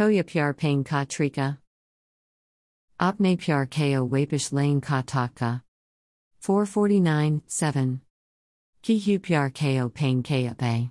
Koya pyar pain ka trika. Opne pyar ko wapish lane ka taka. 449, 7. Kihu pyar ko pain ka bay.